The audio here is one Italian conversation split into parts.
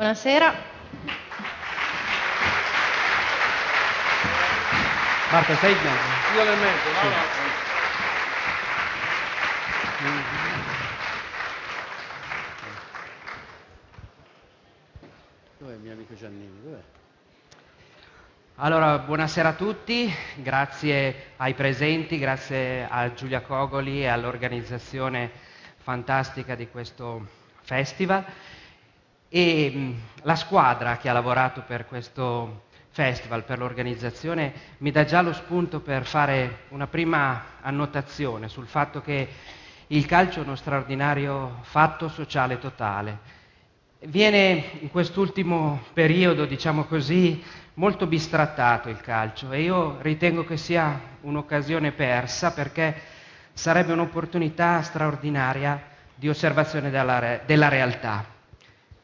Buonasera. Marco, stai in mezzo. Io nel mezzo, no, no. Dov'è il mio amico Giannini? Dov'è? Allora, buonasera a tutti, grazie ai presenti, grazie a Giulia Cogoli e all'organizzazione fantastica di questo festival. E mh, la squadra che ha lavorato per questo festival, per l'organizzazione, mi dà già lo spunto per fare una prima annotazione sul fatto che il calcio è uno straordinario fatto sociale totale. Viene in quest'ultimo periodo, diciamo così, molto bistrattato il calcio e io ritengo che sia un'occasione persa perché sarebbe un'opportunità straordinaria di osservazione della, re- della realtà.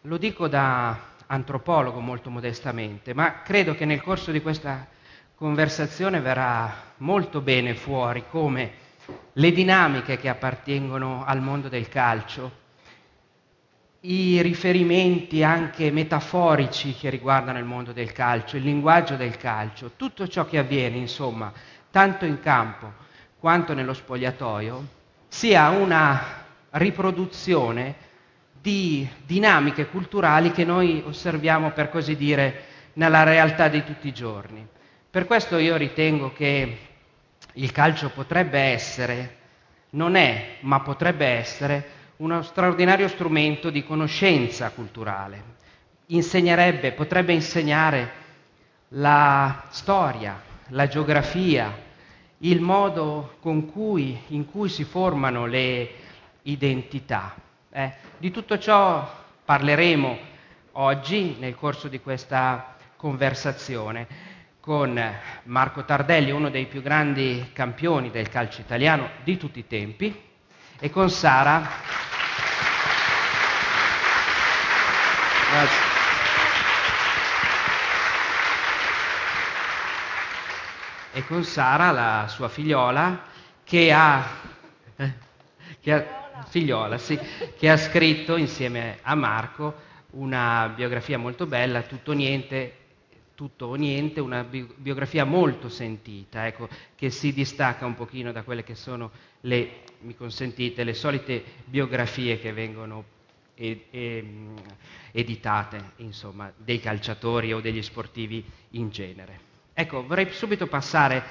Lo dico da antropologo molto modestamente, ma credo che nel corso di questa conversazione verrà molto bene fuori come le dinamiche che appartengono al mondo del calcio, i riferimenti anche metaforici che riguardano il mondo del calcio, il linguaggio del calcio, tutto ciò che avviene, insomma, tanto in campo quanto nello spogliatoio, sia una riproduzione di dinamiche culturali che noi osserviamo, per così dire, nella realtà di tutti i giorni. Per questo io ritengo che il calcio potrebbe essere, non è, ma potrebbe essere uno straordinario strumento di conoscenza culturale. Insegnerebbe, potrebbe insegnare la storia, la geografia, il modo cui, in cui si formano le identità. Eh, di tutto ciò parleremo oggi nel corso di questa conversazione con Marco Tardelli, uno dei più grandi campioni del calcio italiano di tutti i tempi, e con Sara. Grazie. E con Sara, la sua figliola, che ha, eh, che ha, figliola, sì, che ha scritto insieme a Marco una biografia molto bella, tutto niente, tutto o niente, una biografia molto sentita, ecco, che si distacca un pochino da quelle che sono le, mi consentite, le solite biografie che vengono ed, ed, editate, insomma, dei calciatori o degli sportivi in genere. Ecco, vorrei subito passare,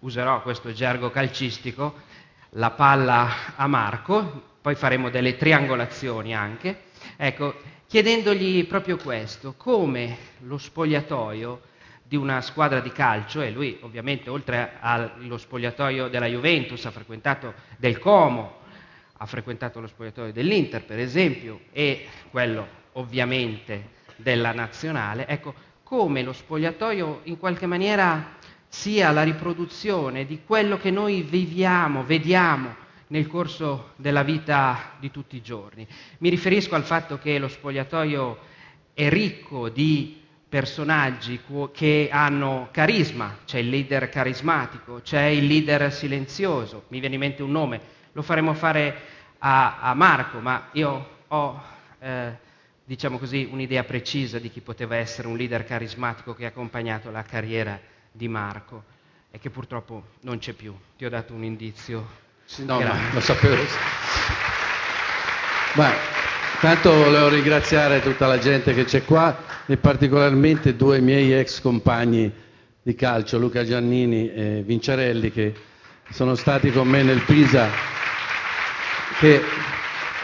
userò questo gergo calcistico, la palla a Marco, poi faremo delle triangolazioni anche, ecco, chiedendogli proprio questo, come lo spogliatoio di una squadra di calcio, e lui ovviamente oltre allo spogliatoio della Juventus ha frequentato del Como, ha frequentato lo spogliatoio dell'Inter per esempio, e quello ovviamente della nazionale, ecco, come lo spogliatoio in qualche maniera sia la riproduzione di quello che noi viviamo, vediamo nel corso della vita di tutti i giorni. Mi riferisco al fatto che lo spogliatoio è ricco di personaggi che hanno carisma, c'è il leader carismatico, c'è il leader silenzioso, mi viene in mente un nome, lo faremo fare a, a Marco, ma io ho, eh, diciamo così, un'idea precisa di chi poteva essere un leader carismatico che ha accompagnato la carriera di Marco e che purtroppo non c'è più. Ti ho dato un indizio. Sì, no, ma lo sapevo. Ma Tanto volevo ringraziare tutta la gente che c'è qua e particolarmente due miei ex compagni di calcio, Luca Giannini e Vincerelli, che sono stati con me nel Pisa, che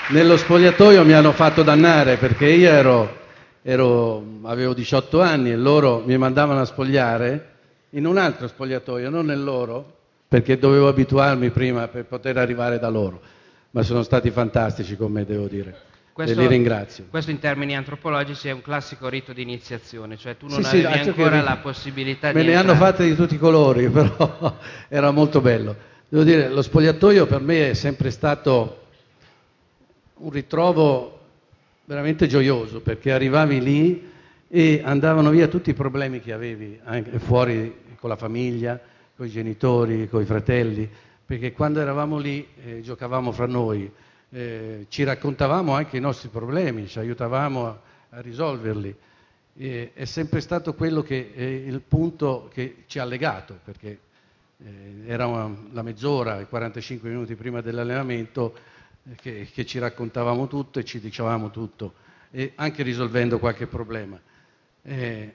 nello spogliatoio mi hanno fatto dannare perché io ero, ero, avevo 18 anni e loro mi mandavano a spogliare in un altro spogliatoio, non nel loro, perché dovevo abituarmi prima per poter arrivare da loro. Ma sono stati fantastici con me, devo dire. Questo, e li ringrazio. Questo in termini antropologici è un classico rito di iniziazione, cioè tu non sì, avevi sì, ancora la possibilità me di... Me ne entrare. hanno fatte di tutti i colori, però era molto bello. Devo dire, lo spogliatoio per me è sempre stato un ritrovo veramente gioioso, perché arrivavi lì e andavano via tutti i problemi che avevi, anche fuori con la famiglia, con i genitori, con i fratelli, perché quando eravamo lì eh, giocavamo fra noi eh, ci raccontavamo anche i nostri problemi, ci aiutavamo a, a risolverli. E è sempre stato quello che è il punto che ci ha legato, perché eh, era una, la mezz'ora, i 45 minuti prima dell'allenamento eh, che, che, ci raccontavamo tutto e ci dicevamo tutto, e anche risolvendo qualche problema. Eh,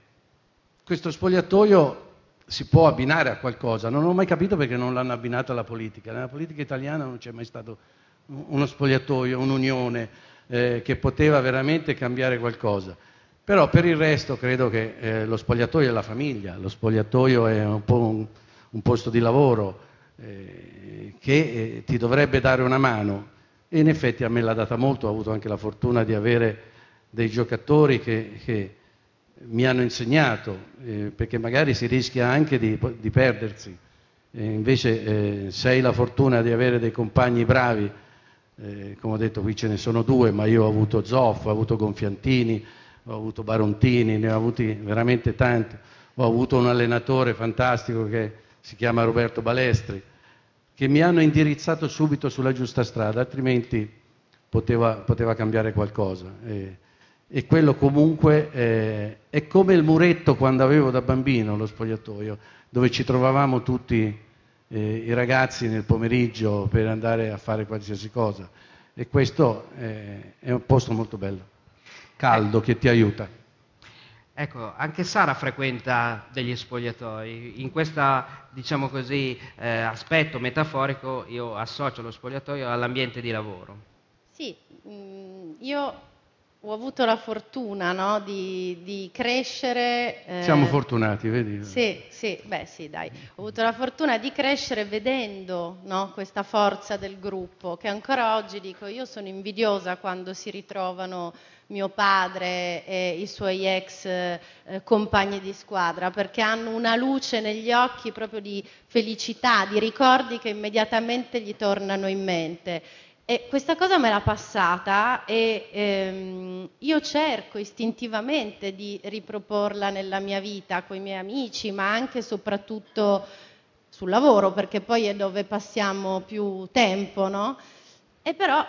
questo spogliatoio si può abbinare a qualcosa, non ho mai capito perché non l'hanno abbinato alla politica. Nella politica italiana non c'è mai stato uno spogliatoio, un'unione eh, che poteva veramente cambiare qualcosa. Però per il resto credo che eh, lo spogliatoio è la famiglia, lo spogliatoio è un po' un, un posto di lavoro eh, che eh, ti dovrebbe dare una mano e in effetti a me l'ha data molto, ho avuto anche la fortuna di avere dei giocatori che, che mi hanno insegnato, eh, perché magari si rischia anche di, di perdersi. E invece eh, se hai la fortuna di avere dei compagni bravi, eh, come ho detto qui ce ne sono due, ma io ho avuto Zoff, ho avuto Gonfiantini, ho avuto Barontini, ne ho avuti veramente tanti, ho avuto un allenatore fantastico che si chiama Roberto Balestri, che mi hanno indirizzato subito sulla giusta strada, altrimenti poteva, poteva cambiare qualcosa. E, e quello comunque eh, è come il muretto quando avevo da bambino lo spogliatoio, dove ci trovavamo tutti eh, i ragazzi nel pomeriggio per andare a fare qualsiasi cosa. E questo eh, è un posto molto bello, caldo, che ti aiuta. Ecco, anche Sara frequenta degli spogliatoi. In questo, diciamo così, eh, aspetto metaforico io associo lo spogliatoio all'ambiente di lavoro. Sì, mh, mm, io ho avuto la fortuna no, di, di, crescere. Eh, Siamo fortunati, vedi? Sì, sì, beh sì, dai. Ho avuto la fortuna di crescere vedendo no, questa forza del gruppo, che ancora oggi dico, io sono invidiosa quando si ritrovano mio padre e i suoi ex eh, compagni di squadra, perché hanno una luce negli occhi proprio di felicità, di ricordi che immediatamente gli tornano in mente. E questa cosa me l'ha passata e ehm, io cerco istintivamente di riproporla nella mia vita con i miei amici, ma anche e soprattutto sul lavoro, perché poi è dove passiamo più tempo, no? E però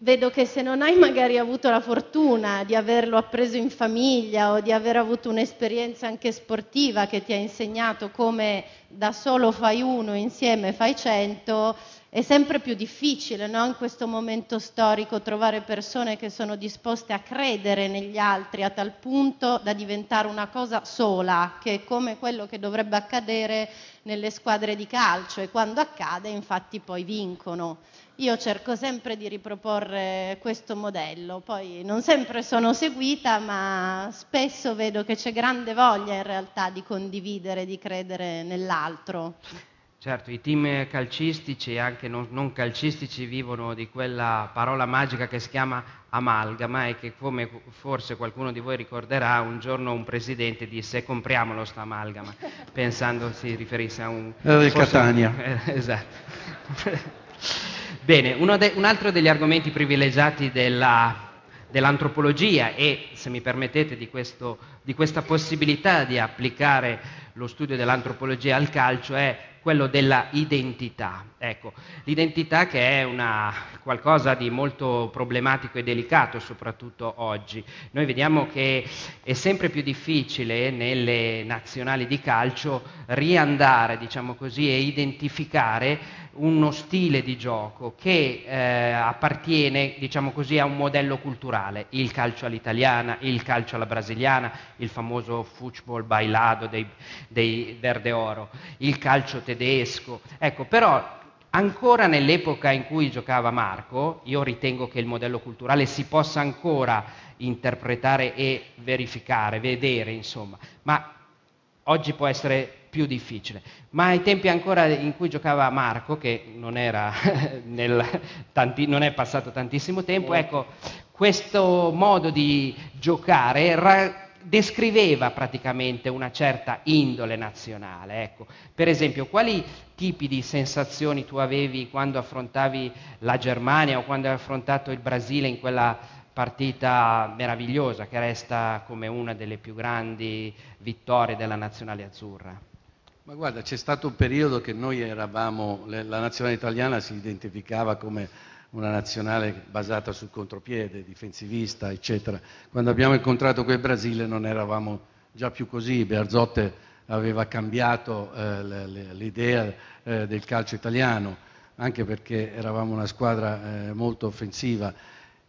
vedo che se non hai magari avuto la fortuna di averlo appreso in famiglia o di aver avuto un'esperienza anche sportiva che ti ha insegnato come da solo fai uno, insieme fai cento, è sempre più difficile in questo momento storico trovare persone che sono disposte a credere negli altri a tal punto da diventare una cosa sola, che è come quello che dovrebbe accadere nelle squadre di calcio e quando accade infatti poi vincono. Io cerco sempre di riproporre questo modello, poi non sempre sono seguita, ma spesso vedo che c'è grande voglia in realtà di condividere, di credere nell'altro. Certo, i team calcistici e anche non, non, calcistici vivono di quella parola magica che si chiama amalgama e che come forse qualcuno di voi ricorderà, un giorno un presidente disse compriamolo sto amalgama, pensando si riferisse a un... Era del Catania. Un, eh, esatto. Bene, de, un altro degli argomenti privilegiati della, dell'antropologia e, se mi permettete, di, questo, di questa possibilità di applicare lo studio dell'antropologia al calcio è quello della identità. Ecco, l'identità che è una, qualcosa di molto problematico e delicato, soprattutto oggi. Noi vediamo che è sempre più difficile nelle nazionali di calcio riandare, diciamo così, e identificare uno stile di gioco che eh, appartiene, diciamo così, a un modello culturale, il calcio all'italiana, il calcio alla brasiliana, il famoso football bailado dei, dei Verde Oro, il calcio tedesco. Ecco, però ancora nell'epoca in cui giocava Marco, io ritengo che il modello culturale si possa ancora interpretare e verificare, vedere, insomma, ma oggi può essere più difficile. Ma ai tempi ancora in cui giocava Marco, che non, nel, tanti, non è passato tantissimo tempo, ecco, questo modo di giocare ra- descriveva praticamente una certa indole nazionale. Ecco. Per esempio, quali tipi di sensazioni tu avevi quando affrontavi la Germania o quando hai affrontato il Brasile in quella partita meravigliosa che resta come una delle più grandi vittorie della nazionale azzurra? Ma guarda, c'è stato un periodo che noi eravamo, la nazionale italiana si identificava come una nazionale basata sul contropiede, difensivista, eccetera. Quando abbiamo incontrato quel Brasile non eravamo già più così, Bearzotte aveva cambiato eh, l'idea eh, del calcio italiano, anche perché eravamo una squadra eh, molto offensiva.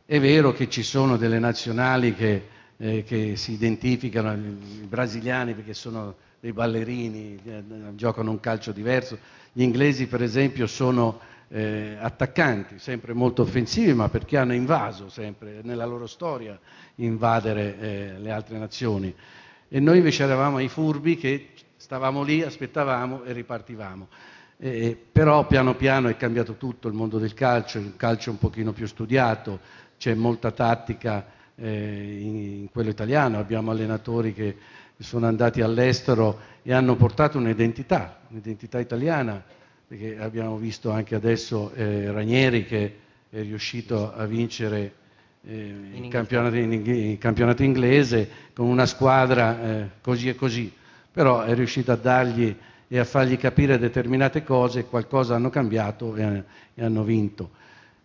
È vero che ci sono delle nazionali che, eh, che si identificano, i brasiliani perché sono dei ballerini, eh, giocano un calcio diverso, gli inglesi per esempio sono eh, attaccanti, sempre molto offensivi, ma perché hanno invaso sempre nella loro storia invadere eh, le altre nazioni. E noi invece eravamo i furbi che stavamo lì, aspettavamo e ripartivamo. Eh, però piano piano è cambiato tutto il mondo del calcio, il calcio è un pochino più studiato, c'è molta tattica in, in, quello italiano, abbiamo allenatori che sono andati all'estero e hanno portato un'identità, un'identità italiana, perché abbiamo visto anche adesso eh, Ranieri che è riuscito a vincere eh, il, campionato, il, campionato, inglese con una squadra eh, così e così, però è riuscito a dargli e a fargli capire determinate cose, qualcosa hanno cambiato e, e hanno vinto.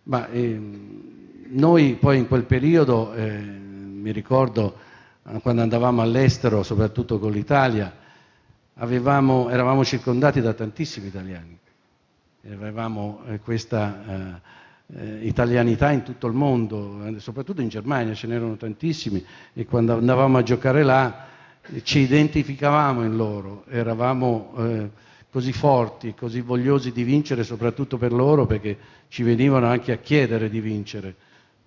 Ma ehm, noi poi in quel periodo, eh, mi ricordo eh, quando andavamo all'estero, soprattutto con l'Italia, avevamo, eravamo circondati da tantissimi italiani. Avevamo eh, questa eh, eh, italianità in tutto il mondo, soprattutto in Germania ce n'erano tantissimi e quando andavamo a giocare là ci identificavamo in loro, eravamo eh, così forti, così vogliosi di vincere, soprattutto per loro, perché ci venivano anche a chiedere di vincere,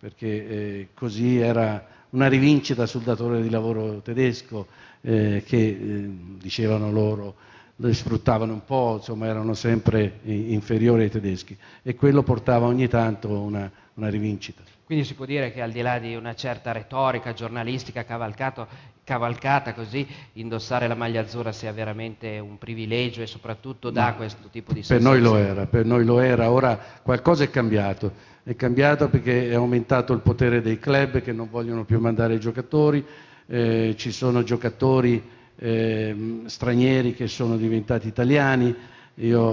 perché eh, così era una rivincita sul datore di lavoro tedesco eh, che eh, dicevano loro li sfruttavano un po', insomma erano sempre inferiori ai tedeschi e quello portava ogni tanto una, una rivincita. Quindi si può dire che al di là di una certa retorica giornalistica cavalcata così, indossare la maglia azzurra sia veramente un privilegio e soprattutto dà questo tipo di sensazione. Per noi lo era, per noi lo era, ora qualcosa è cambiato, è cambiato perché è aumentato il potere dei club che non vogliono più mandare i giocatori, eh, ci sono giocatori eh, stranieri che sono diventati italiani, io,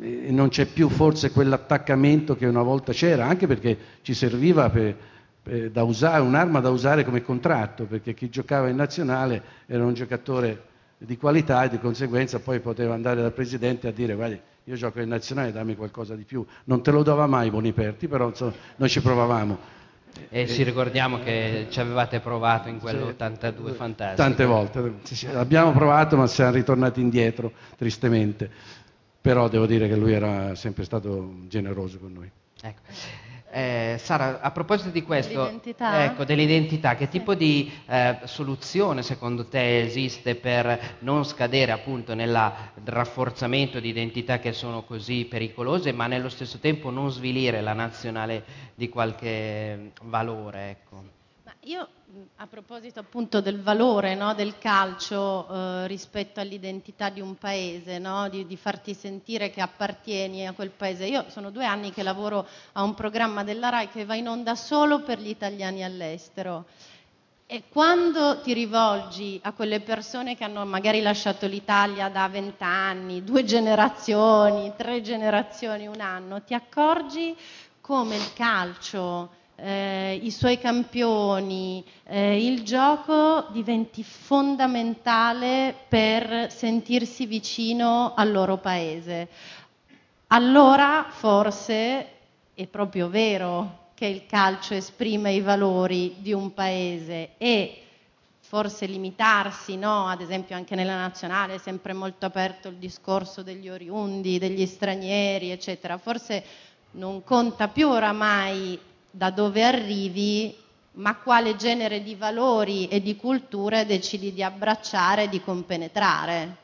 eh, non c'è più forse quell'attaccamento che una volta c'era, anche perché ci serviva per, per, da usare, un'arma da usare come contratto, perché chi giocava in nazionale era un giocatore di qualità e di conseguenza poi poteva andare dal presidente a dire guarda io gioco in nazionale dammi qualcosa di più. Non te lo dava mai Boniperti però insomma, noi ci provavamo e ci ricordiamo che ci avevate provato in quell'82 fantastico. Tante volte, abbiamo provato ma siamo ritornati indietro, tristemente. Però devo dire che lui era sempre stato generoso con noi. Ecco. Eh, Sara, a proposito di questo, dell'identità, ecco, dell'identità che sì. tipo di eh, soluzione secondo te esiste per non scadere appunto nel rafforzamento di identità che sono così pericolose, ma nello stesso tempo non svilire la nazionale di qualche valore? Ecco. Io a proposito appunto del valore del calcio eh, rispetto all'identità di un paese, di, farti sentire che appartieni a quel paese. Io sono due anni che lavoro a un programma della RAI che va in onda solo per gli italiani all'estero. E quando ti rivolgi a quelle persone che hanno magari lasciato l'Italia da vent'anni, due generazioni, tre generazioni, un anno, ti accorgi come il calcio i suoi campioni, eh, il gioco diventi fondamentale per sentirsi vicino al loro paese. Allora forse è proprio vero che il calcio esprime i valori di un paese e forse limitarsi, no? ad esempio anche nella nazionale è sempre molto aperto il discorso degli oriundi, degli stranieri, eccetera. Forse non conta più oramai da dove arrivi, ma quale genere di valori e di culture decidi di abbracciare e di compenetrare.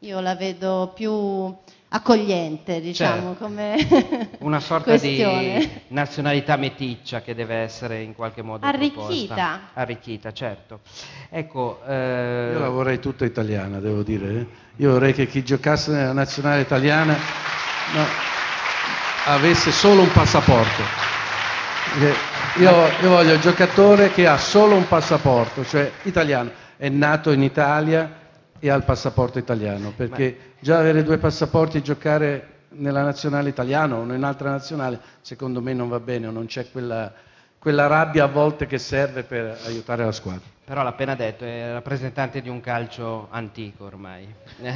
Io la vedo più accogliente, diciamo, certo. come una sorta questione. di nazionalità meticcia che deve essere in qualche modo arricchita. Proposta. Arricchita, certo. Ecco, eh... Io la vorrei tutta italiana, devo dire. Eh. Io vorrei che chi giocasse nella nazionale italiana no, avesse solo un passaporto. Io, io, voglio il giocatore che ha solo un passaporto, cioè italiano, è nato in Italia e ha il passaporto italiano, perché già avere due passaporti e giocare nella nazionale italiana o in un'altra nazionale, secondo me non va bene o non c'è quella, quella rabbia a volte che serve per aiutare la squadra. Però l'ha appena detto, è rappresentante di un calcio antico ormai.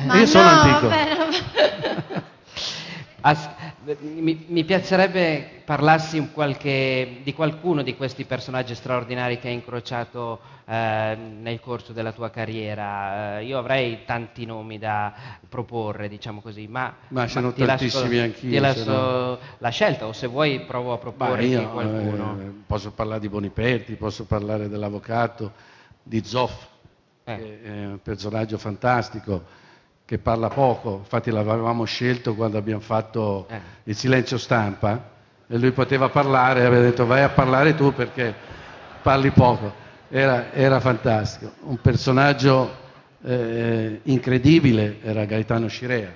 Ma Io sono no, antico. vabbè, As- mi, mi piacerebbe parlassi un qualche- di qualcuno di questi personaggi straordinari che hai incrociato eh, nel corso della tua carriera. Eh, io avrei tanti nomi da proporre, diciamo così, ma, Ma ne ti lascio- tantissimi anch'io, Ti lascio no- la scelta, o se vuoi provo a Ma proporre qualcuno. eh, posso parlare di Boniperti, posso parlare dell'avvocato, di Zoff, Eh. che è un personaggio fantastico, che parla poco, infatti l'avevamo scelto quando abbiamo fatto Eh. il silenzio stampa e lui poteva parlare aveva detto vai a parlare tu perché parli poco. Era, era fantastico, un personaggio eh, incredibile era Gaetano Scirea,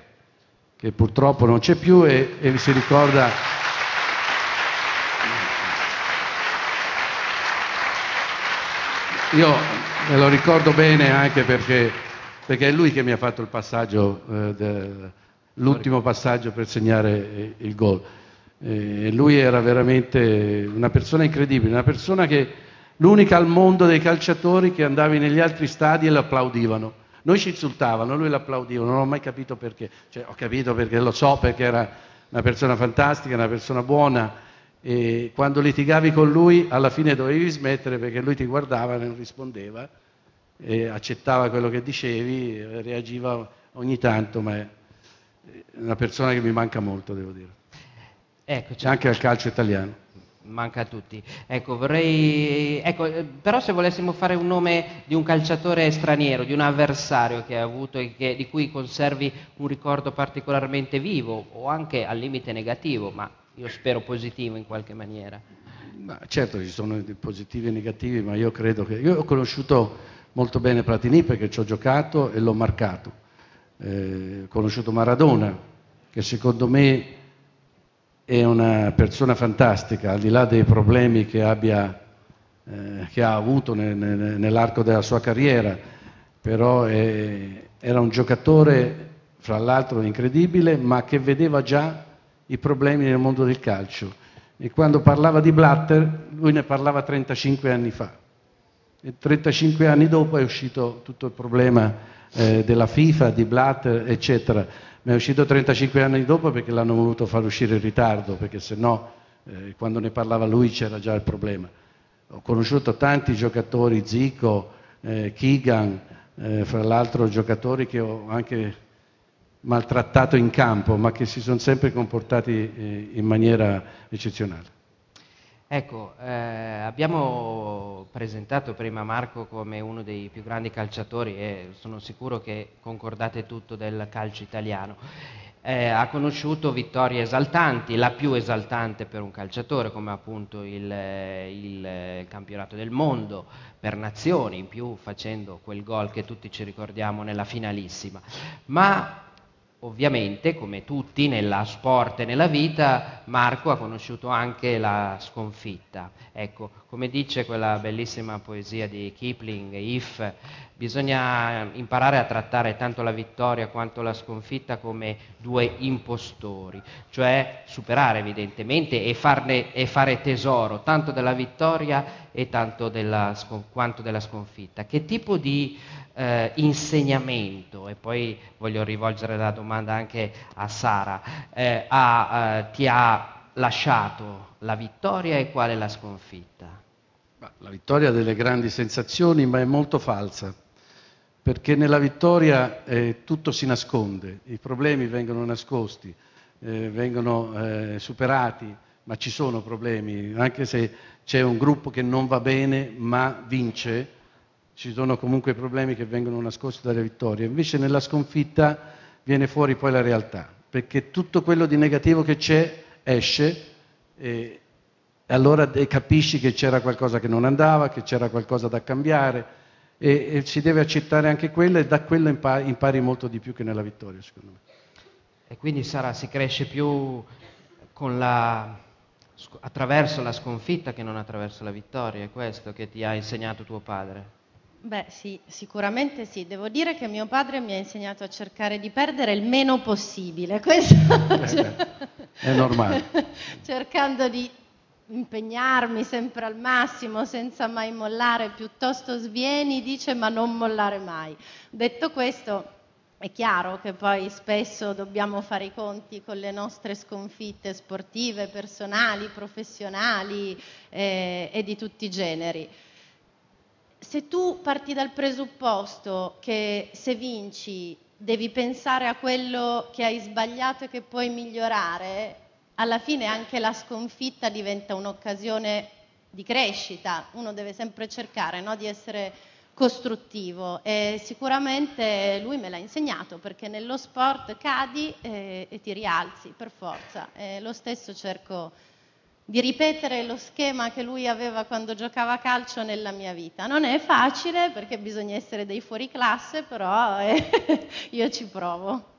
che purtroppo non c'è più e, e si ricorda... Io me lo ricordo bene anche perché, perché è lui che mi ha fatto passaggio, eh, del- l'ultimo passaggio per segnare eh, il gol. Eh, lui era veramente una persona incredibile, una persona che l'unica al mondo dei calciatori che andavi negli altri stadi e lo applaudivano. Noi ci insultavano, lui l'applaudivano, non ho mai capito perché. Cioè, ho capito perché lo so, perché era una persona fantastica, una persona buona, e quando litigavi con lui alla fine dovevi smettere perché lui ti guardava e non rispondeva accettava quello che dicevi, reagiva ogni tanto, ma è una persona che mi manca molto, devo dire. Ecco, C'è anche al calcio italiano. Manca a tutti. Ecco, vorrei. Ecco, però se volessimo fare un nome di un calciatore straniero, di un avversario che hai avuto e che- di cui conservi un ricordo particolarmente vivo, o anche al limite negativo, ma io spero positivo in qualche maniera. Ma certo ci sono positivi e negativi, ma io credo che... Io ho conosciuto molto bene Platini perché ci ho giocato e l'ho marcato. Eh, ho conosciuto Maradona, che secondo me è una persona fantastica, al di là dei problemi che, abbia, eh, che ha avuto ne- ne- nell'arco della sua carriera, però è- era un giocatore, fra l'altro, incredibile, ma che vedeva già i problemi nel mondo del calcio. E quando parlava di Blatter, lui ne parlava 35 anni fa. E 35 anni dopo è uscito tutto il problema eh, della FIFA, di Blatter, eccetera. Ma è uscito 35 anni dopo perché l'hanno voluto far uscire in ritardo, perché se no, eh, quando ne parlava lui c'era già il problema. Ho conosciuto tanti giocatori, Zico, eh, Keegan, eh, fra l'altro giocatori che ho anche maltrattato in campo, ma che si sono sempre comportati eh, in maniera eccezionale. Ecco, eh, abbiamo presentato prima Marco come uno dei più grandi calciatori e sono sicuro che concordate tutto del calcio italiano. Eh, ha conosciuto vittorie esaltanti, la più esaltante per un calciatore come appunto il, il, campionato del mondo per nazioni, in più facendo quel gol che tutti ci ricordiamo nella finalissima. Ma Ovviamente, come tutti nella sport e nella vita, Marco ha conosciuto anche la sconfitta. Ecco, come dice quella bellissima poesia di Kipling, If, bisogna imparare a trattare tanto la vittoria quanto la sconfitta come due impostori, cioè superare evidentemente e, farne, e fare tesoro tanto della vittoria e tanto della, quanto della sconfitta. Che tipo di eh, insegnamento, e poi voglio rivolgere la domanda anche a Sara, eh, ha, eh, ti ha lasciato la vittoria e qual è la sconfitta? La vittoria delle grandi sensazioni, ma è molto falsa, perché nella vittoria eh, tutto si nasconde, i problemi vengono nascosti, eh, vengono eh, superati, ma ci sono problemi, anche se c'è un gruppo che non va bene ma vince, ci sono comunque problemi che vengono nascosti dalle vittorie. Invece nella sconfitta viene fuori poi la realtà, perché tutto quello di negativo che c'è esce e e allora capisci che c'era qualcosa che non andava, che c'era qualcosa da cambiare e, e si deve accettare anche quello e da quello impari, impari molto di più che nella vittoria, secondo me. E quindi Sara si cresce più la, attraverso la sconfitta che non attraverso la vittoria, è questo che ti ha insegnato tuo padre? Beh sì, sicuramente sì. Devo dire che mio padre mi ha insegnato a cercare di perdere il meno possibile. Questo cioè, è normale. cercando di impegnarmi sempre al massimo senza mai mollare, piuttosto svieni, dice ma non mollare mai. Detto questo, è chiaro che poi spesso dobbiamo fare i conti con le nostre sconfitte sportive, personali, professionali eh, e di tutti i generi se tu parti dal presupposto che se vinci devi pensare a quello che hai sbagliato e che puoi migliorare, alla fine anche la sconfitta diventa un'occasione di crescita. Uno deve sempre cercare no? di essere costruttivo e sicuramente lui me l'ha insegnato perché nello sport cadi e, e ti rialzi per forza. E lo stesso cerco di ripetere lo schema che lui aveva quando giocava a calcio nella mia vita. Non è facile perché bisogna essere dei fuori classe, però eh, io ci provo.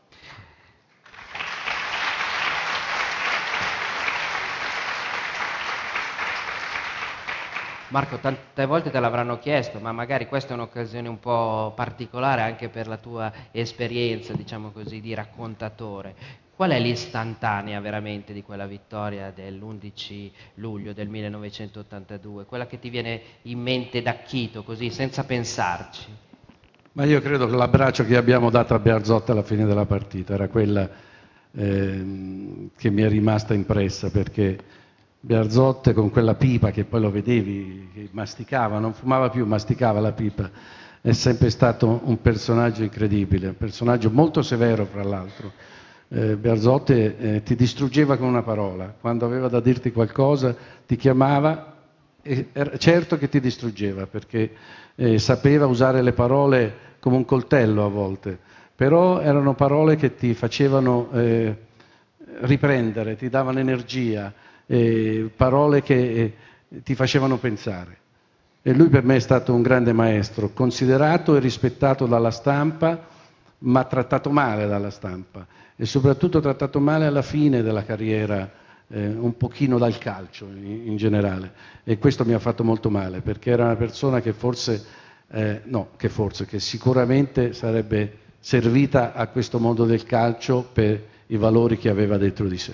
Marco, tante volte te l'avranno chiesto, ma magari questa è un'occasione un po' particolare anche per la tua esperienza, diciamo così, di raccontatore. Qual è l'istantanea veramente di quella vittoria dell'11 luglio del 1982? Quella che ti viene in mente da Chito, così, senza pensarci? Ma io credo che l'abbraccio che abbiamo dato a Bearzotta alla fine della partita era quella eh, che mi è rimasta impressa perché Bearzotte con quella pipa che poi lo vedevi, che masticava, non fumava più, masticava la pipa, è sempre stato un personaggio incredibile, un personaggio molto severo fra l'altro eh, Berzotte eh, ti distruggeva con una parola, quando aveva da dirti qualcosa ti chiamava e era certo che ti distruggeva perché eh, sapeva usare le parole come un coltello a volte, però erano parole che ti facevano eh, riprendere, ti davano energia, eh, parole che eh, ti facevano pensare. E lui per me è stato un grande maestro, considerato e rispettato dalla stampa, ma trattato male dalla stampa e soprattutto trattato male alla fine della carriera, eh, un pochino dal calcio in, in, generale. E questo mi ha fatto molto male, perché era una persona che forse, eh, no, che forse, che sicuramente sarebbe servita a questo mondo del calcio per i valori che aveva dentro di sé.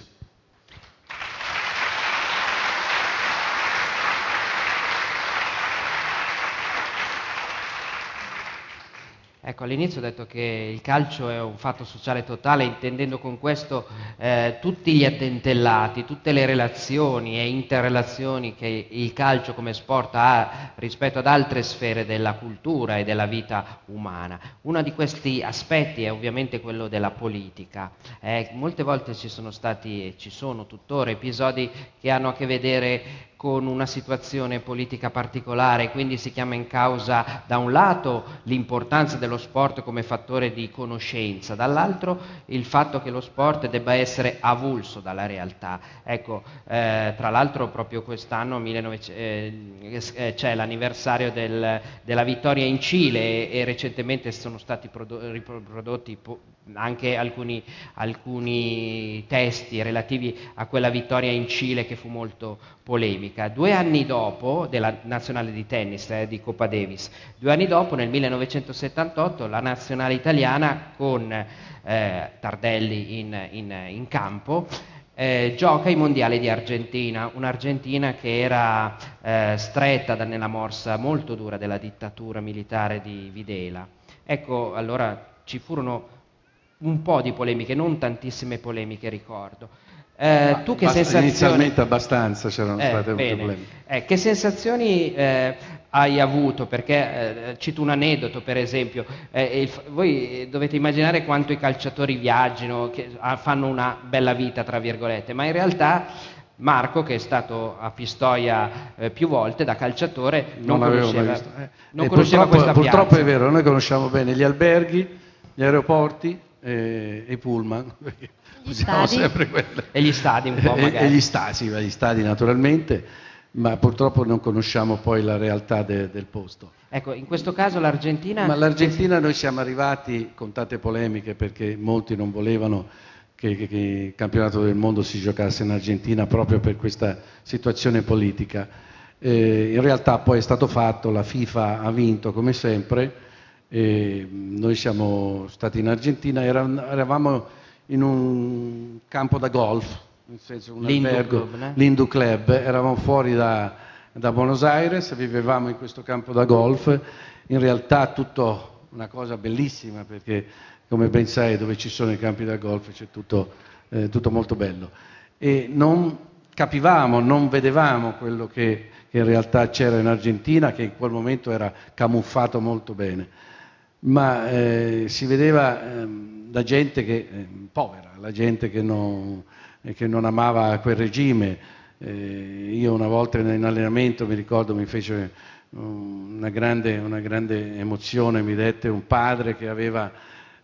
Ecco, all'inizio ho detto che il calcio è un fatto sociale totale, intendendo con questo eh, tutti gli addentellati, tutte le relazioni e interrelazioni che il calcio come sport ha rispetto ad altre sfere della cultura e della vita umana. Uno di questi aspetti è ovviamente quello della politica. Eh, molte volte ci sono stati e ci sono tuttora episodi che hanno a che vedere con una situazione politica particolare, quindi si chiama in causa da un lato l'importanza dello sport come fattore di conoscenza, dall'altro il fatto che lo sport debba essere avulso dalla realtà. Ecco, eh, tra l'altro proprio quest'anno 19, eh, eh, c'è l'anniversario del, della vittoria in Cile e, e recentemente sono stati prodo- riprodotti po- anche alcuni, alcuni testi relativi a quella vittoria in Cile che fu molto polemica. Due anni dopo, della nazionale di tennis, eh, di Coppa Davis, due anni dopo, nel 1978, la nazionale italiana con eh, Tardelli in, in, in campo eh, gioca i mondiali di Argentina, un'Argentina che era eh, stretta da, nella morsa molto dura della dittatura militare di Videla. Ecco, allora ci furono un po' di polemiche, non tantissime polemiche ricordo. Eh, tu che sensazioni... Inizialmente abbastanza c'erano eh, bene. problemi. Eh, che sensazioni eh, hai avuto? Perché eh, cito un aneddoto, per esempio, eh, il, voi dovete immaginare quanto i calciatori viaggino, che ah, fanno una bella vita, tra virgolette, ma in realtà Marco, che è stato a Pistoia eh, più volte da calciatore, non, non conosceva, non conosceva questa purtroppo piazza. Purtroppo è vero, noi conosciamo bene gli alberghi, gli aeroporti e i pullman. Gli stadi. E gli stadi un po' magari. E, gli stadi, sì, gli stadi naturalmente, ma purtroppo non conosciamo poi la realtà de, del posto. Ecco, in questo caso l'Argentina... Ma l'Argentina noi siamo arrivati con tante polemiche perché molti non volevano che, che, che il campionato del mondo si giocasse in Argentina proprio per questa situazione politica. Eh, in realtà poi è stato fatto, la FIFA ha vinto come sempre, noi siamo stati in Argentina, eravamo in un campo da golf, nel senso un L'Indu albergo, Club, né? l'Indu Club, eravamo fuori da, da Buenos Aires, vivevamo in questo campo da golf, in realtà tutto una cosa bellissima perché come ben sai dove ci sono i campi da golf c'è tutto, eh, tutto molto bello. E non capivamo, non vedevamo quello che, che, in realtà c'era in Argentina che in quel momento era camuffato molto bene, ma eh, si vedeva eh, da gente che, eh, povera, la gente che non, che non amava quel regime. Eh, io una volta in allenamento mi ricordo mi fece una grande, una grande emozione, mi dette un padre che aveva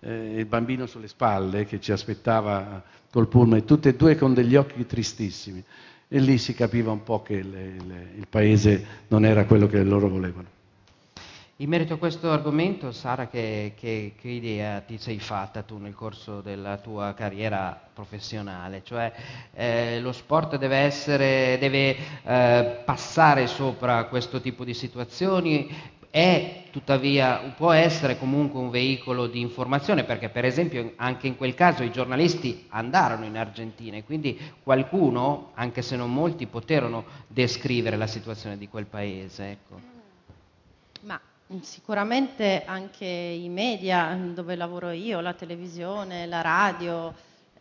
eh, il bambino sulle spalle che ci aspettava col pullman, tutte e due con degli occhi tristissimi. E lì si capiva un po' che le, le, il paese non era quello che loro volevano. In merito a questo argomento, Sara, che, che, che, idea ti sei fatta tu nel corso della tua carriera professionale? Cioè eh, lo sport deve, essere, deve eh, passare sopra questo tipo di situazioni, è tuttavia, può essere comunque un veicolo di informazione, perché per esempio anche in quel caso i giornalisti andarono in Argentina e quindi qualcuno, anche se non molti, poterono descrivere la situazione di quel paese. Ecco. Sicuramente anche i media dove lavoro io, la televisione, la radio,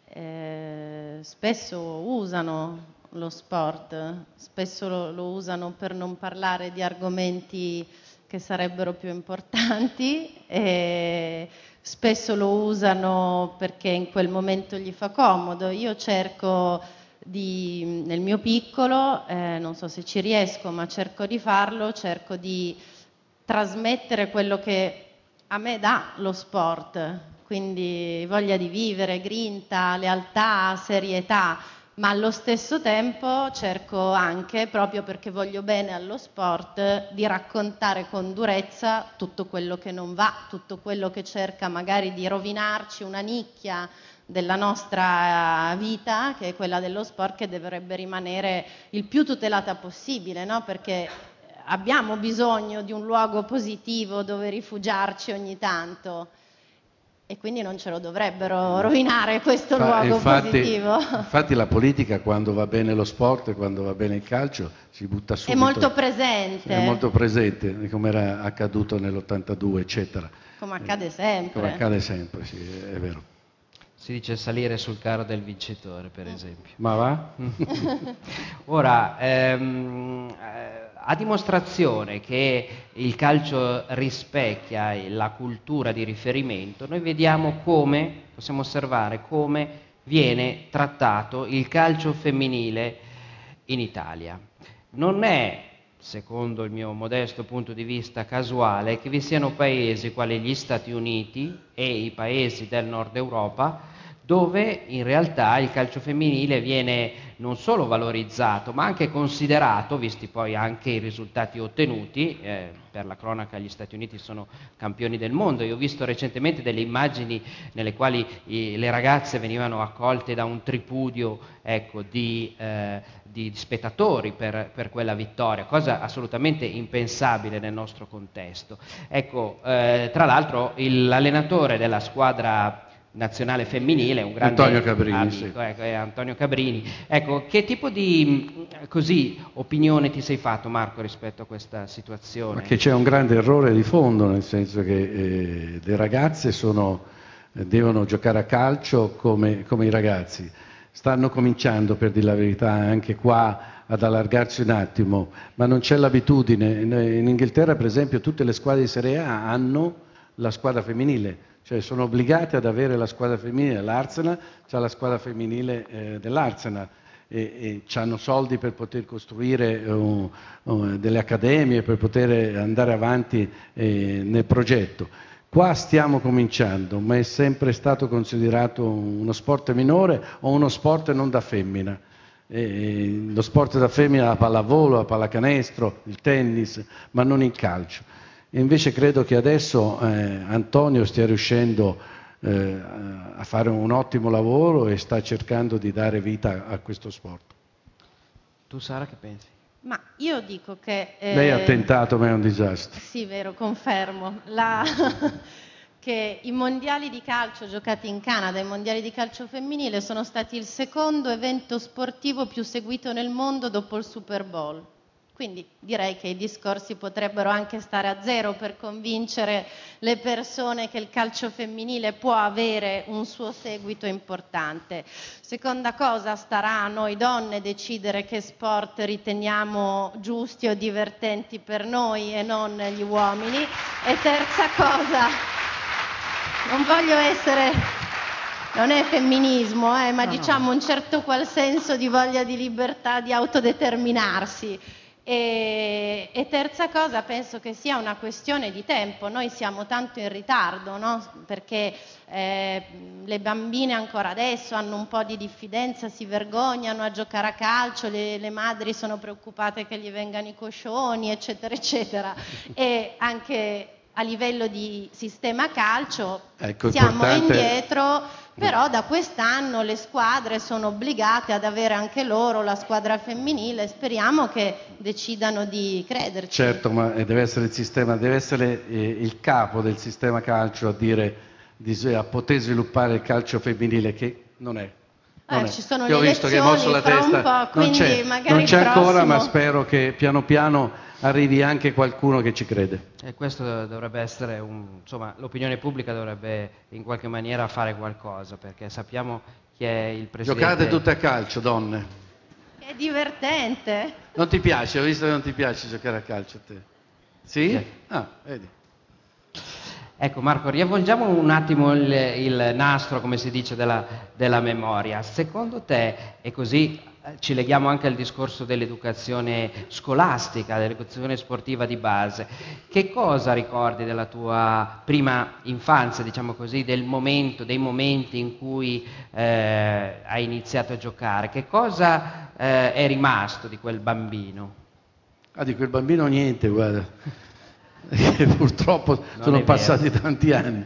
eh, spesso usano lo sport, spesso lo, usano per non parlare di argomenti che sarebbero più importanti, spesso lo usano perché in quel momento gli fa comodo. Io cerco di, nel mio piccolo, eh, non so se ci riesco, ma cerco di farlo, cerco di trasmettere quello che a me dà lo sport, quindi voglia di vivere, grinta, lealtà, serietà, ma allo stesso tempo cerco anche, proprio perché voglio bene allo sport, di raccontare con durezza tutto quello che non va, tutto quello che cerca magari di rovinarci una nicchia della nostra vita, che è quella dello sport, che dovrebbe rimanere il più tutelata possibile, no? perché abbiamo bisogno di un luogo positivo dove rifugiarci ogni tanto e quindi non ce lo dovrebbero rovinare questo Fa, luogo infatti, positivo. Infatti la politica quando va bene lo sport e quando va bene il calcio si butta subito. È molto presente. È molto presente, come era accaduto nell'82, eccetera. Come accade sempre. Come accade sempre, sì, è vero. Si dice salire sul carro del vincitore, per esempio. Ma va? Ora, ehm, eh, a dimostrazione che il calcio rispecchia la cultura di riferimento, noi vediamo come, possiamo osservare come viene trattato il calcio femminile in Italia. Non è, secondo il mio modesto punto di vista casuale, che vi siano paesi quali gli Stati Uniti e i paesi del nord Europa dove in realtà il calcio femminile viene non solo valorizzato, ma anche considerato, visti poi anche i risultati ottenuti, eh, per la cronaca gli Stati Uniti sono campioni del mondo, io ho visto recentemente delle immagini nelle quali i, le ragazze venivano accolte da un tripudio ecco, di, eh, di, spettatori per, per, quella vittoria, cosa assolutamente impensabile nel nostro contesto. Ecco, eh, tra l'altro l'allenatore della squadra nazionale femminile, un grande Antonio Cabrini, amico, sì. ecco, Antonio Cabrini. Ecco, che tipo di così, opinione ti sei fatto Marco rispetto a questa situazione? Ma che c'è un grande errore di fondo, nel senso che eh, le ragazze sono, eh, devono giocare a calcio come, come, i ragazzi. Stanno cominciando, per dire la verità, anche qua ad allargarsi un attimo, ma non c'è l'abitudine. In Inghilterra, per esempio, tutte le squadre di Serie A hanno la squadra femminile cioè sono obbligati ad avere la squadra femminile dell'Arsenal, c'è la squadra femminile eh, dell'Arsenal e, e hanno soldi per poter costruire uh, uh, delle accademie, per poter andare avanti eh, nel progetto. Qua stiamo cominciando, ma è sempre stato considerato uno sport minore o uno sport non da femmina. E lo sport da femmina è la pallavolo, la pallacanestro, il tennis, ma non il calcio. E invece credo che adesso eh, Antonio stia riuscendo eh, a fare un ottimo lavoro e sta cercando di dare vita a questo sport. Tu Sara che pensi? Ma io dico che... Eh, Lei ha tentato, ma è un disastro. Sì, vero, confermo. La... che i mondiali di calcio giocati in Canada, i mondiali di calcio femminile, sono stati il secondo evento sportivo più seguito nel mondo dopo il Super Bowl. Quindi direi che i discorsi potrebbero anche stare a zero per convincere le persone che il calcio femminile può avere un suo seguito importante. Seconda cosa, starà a noi donne decidere che sport riteniamo giusti o divertenti per noi e non gli uomini. E terza cosa, non voglio essere non è femminismo, eh, ma no, diciamo no. un certo qual senso di voglia di libertà di autodeterminarsi. E, terza cosa, penso che sia una questione di tempo, noi siamo tanto in ritardo, no? perché eh, le bambine ancora adesso hanno un po' di diffidenza, si vergognano a giocare a calcio, le, le madri sono preoccupate che gli vengano i coscioni, eccetera, eccetera. E anche a livello di sistema calcio ecco, siamo indietro, però da quest'anno le squadre sono obbligate ad avere anche loro la squadra femminile, speriamo che decidano di crederci. Certo, ma deve essere il sistema, deve essere eh, il capo del sistema calcio a dire di, a poter sviluppare il calcio femminile che non è. Non eh, ci sono le ho visto che hai mosso la testa. non c'è, non c'è ancora, ma spero che piano piano arrivi anche qualcuno che ci crede. E questo dovrebbe essere, un, insomma, l'opinione pubblica dovrebbe in qualche maniera fare qualcosa, perché sappiamo chi è il presidente. Giocate tutte a calcio, donne. È divertente. Non ti piace, ho visto che non ti piace giocare a calcio a te. Sì? sì. Ah, vedi. Ecco Marco, riavvolgiamo un attimo il, il nastro, come si dice, della, della memoria. Secondo te, e così ci leghiamo anche al discorso dell'educazione scolastica, dell'educazione sportiva di base. Che cosa ricordi della tua prima infanzia, diciamo così, del momento, dei momenti in cui eh, hai iniziato a giocare? Che cosa eh, è rimasto di quel bambino? Ah, di quel bambino niente, guarda. Purtroppo non sono passati tanti anni.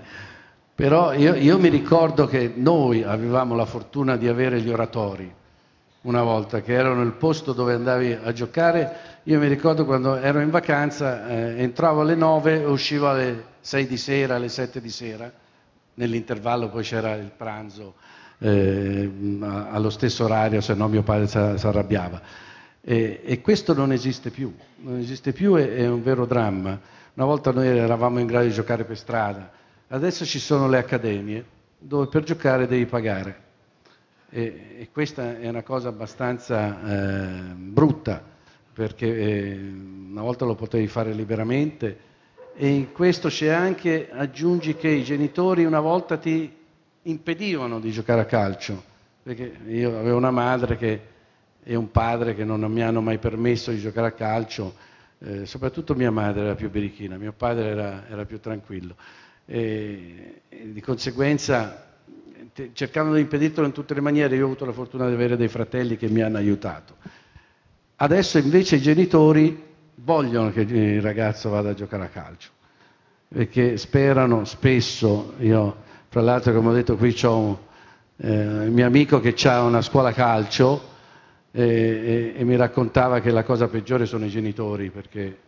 Però io, io mi ricordo che noi avevamo la fortuna di avere gli oratori una volta, che erano il posto dove andavi a giocare. Io mi ricordo quando ero in vacanza, eh, entravo alle 9 e uscivo alle 6 di sera, alle 7 di sera. Nell'intervallo poi c'era il pranzo eh, allo stesso orario, se no mio padre si arrabbiava. E, e, questo non esiste più, non esiste più, è, è un vero dramma. Una volta noi eravamo in grado di giocare per strada, adesso ci sono le accademie dove per giocare devi pagare. E, e questa è una cosa abbastanza eh, brutta perché eh, una volta lo potevi fare liberamente e in questo c'è anche, aggiungi che i genitori una volta ti impedivano di giocare a calcio, perché io avevo una madre che, e un padre che non mi hanno mai permesso di giocare a calcio, eh, soprattutto mia madre era più birichina, mio padre era, era più tranquillo. E, e di conseguenza cercavano di impedirtelo in tutte le maniere, io ho avuto la fortuna di avere dei fratelli che mi hanno aiutato. Adesso invece i genitori vogliono che il ragazzo vada a giocare a calcio, perché sperano spesso, io fra l'altro come ho detto qui ho un eh, mio amico che ha una scuola calcio e, e, mi raccontava che la cosa peggiore sono i genitori, perché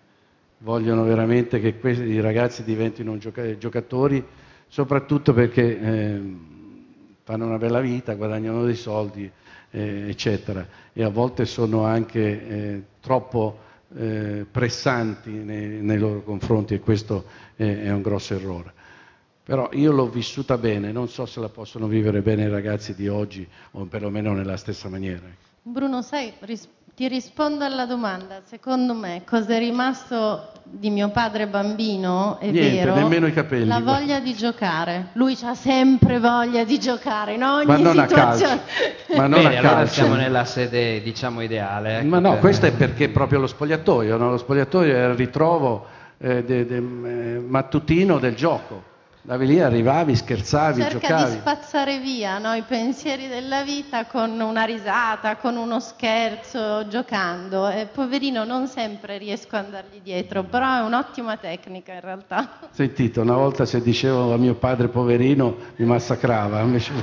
vogliono veramente che questi ragazzi diventino giocatori, soprattutto perché... Eh, fanno una bella vita, guadagnano dei soldi, eh, eccetera, e a volte sono anche eh, troppo eh, pressanti nei, nei, loro confronti e questo è un grosso errore. Però io l'ho vissuta bene, non so se la possono vivere bene i ragazzi di oggi o perlomeno nella stessa maniera. Bruno, sai, ris- ti rispondo alla domanda. Secondo me, cosa è rimasto di mio padre bambino, è Niente, vero, nemmeno i capelli. La voglia di giocare. Lui ha sempre voglia di giocare in ogni Ma non situazione. A Ma non Bene, a allora calcio. siamo nella sede, diciamo, ideale. Ecco Ma no, per... questo è perché proprio lo spogliatoio, no? lo spogliatoio è il ritrovo eh, de, de, eh, mattutino del gioco Andavi lì, arrivavi, scherzavi, Cerca giocavi. Cerca di spazzare via no, i pensieri della vita con una risata, con uno scherzo, giocando. E poverino non sempre riesco ad andargli dietro, però è un'ottima tecnica in realtà. Sentito, una volta se dicevo a mio padre poverino mi massacrava. Invece...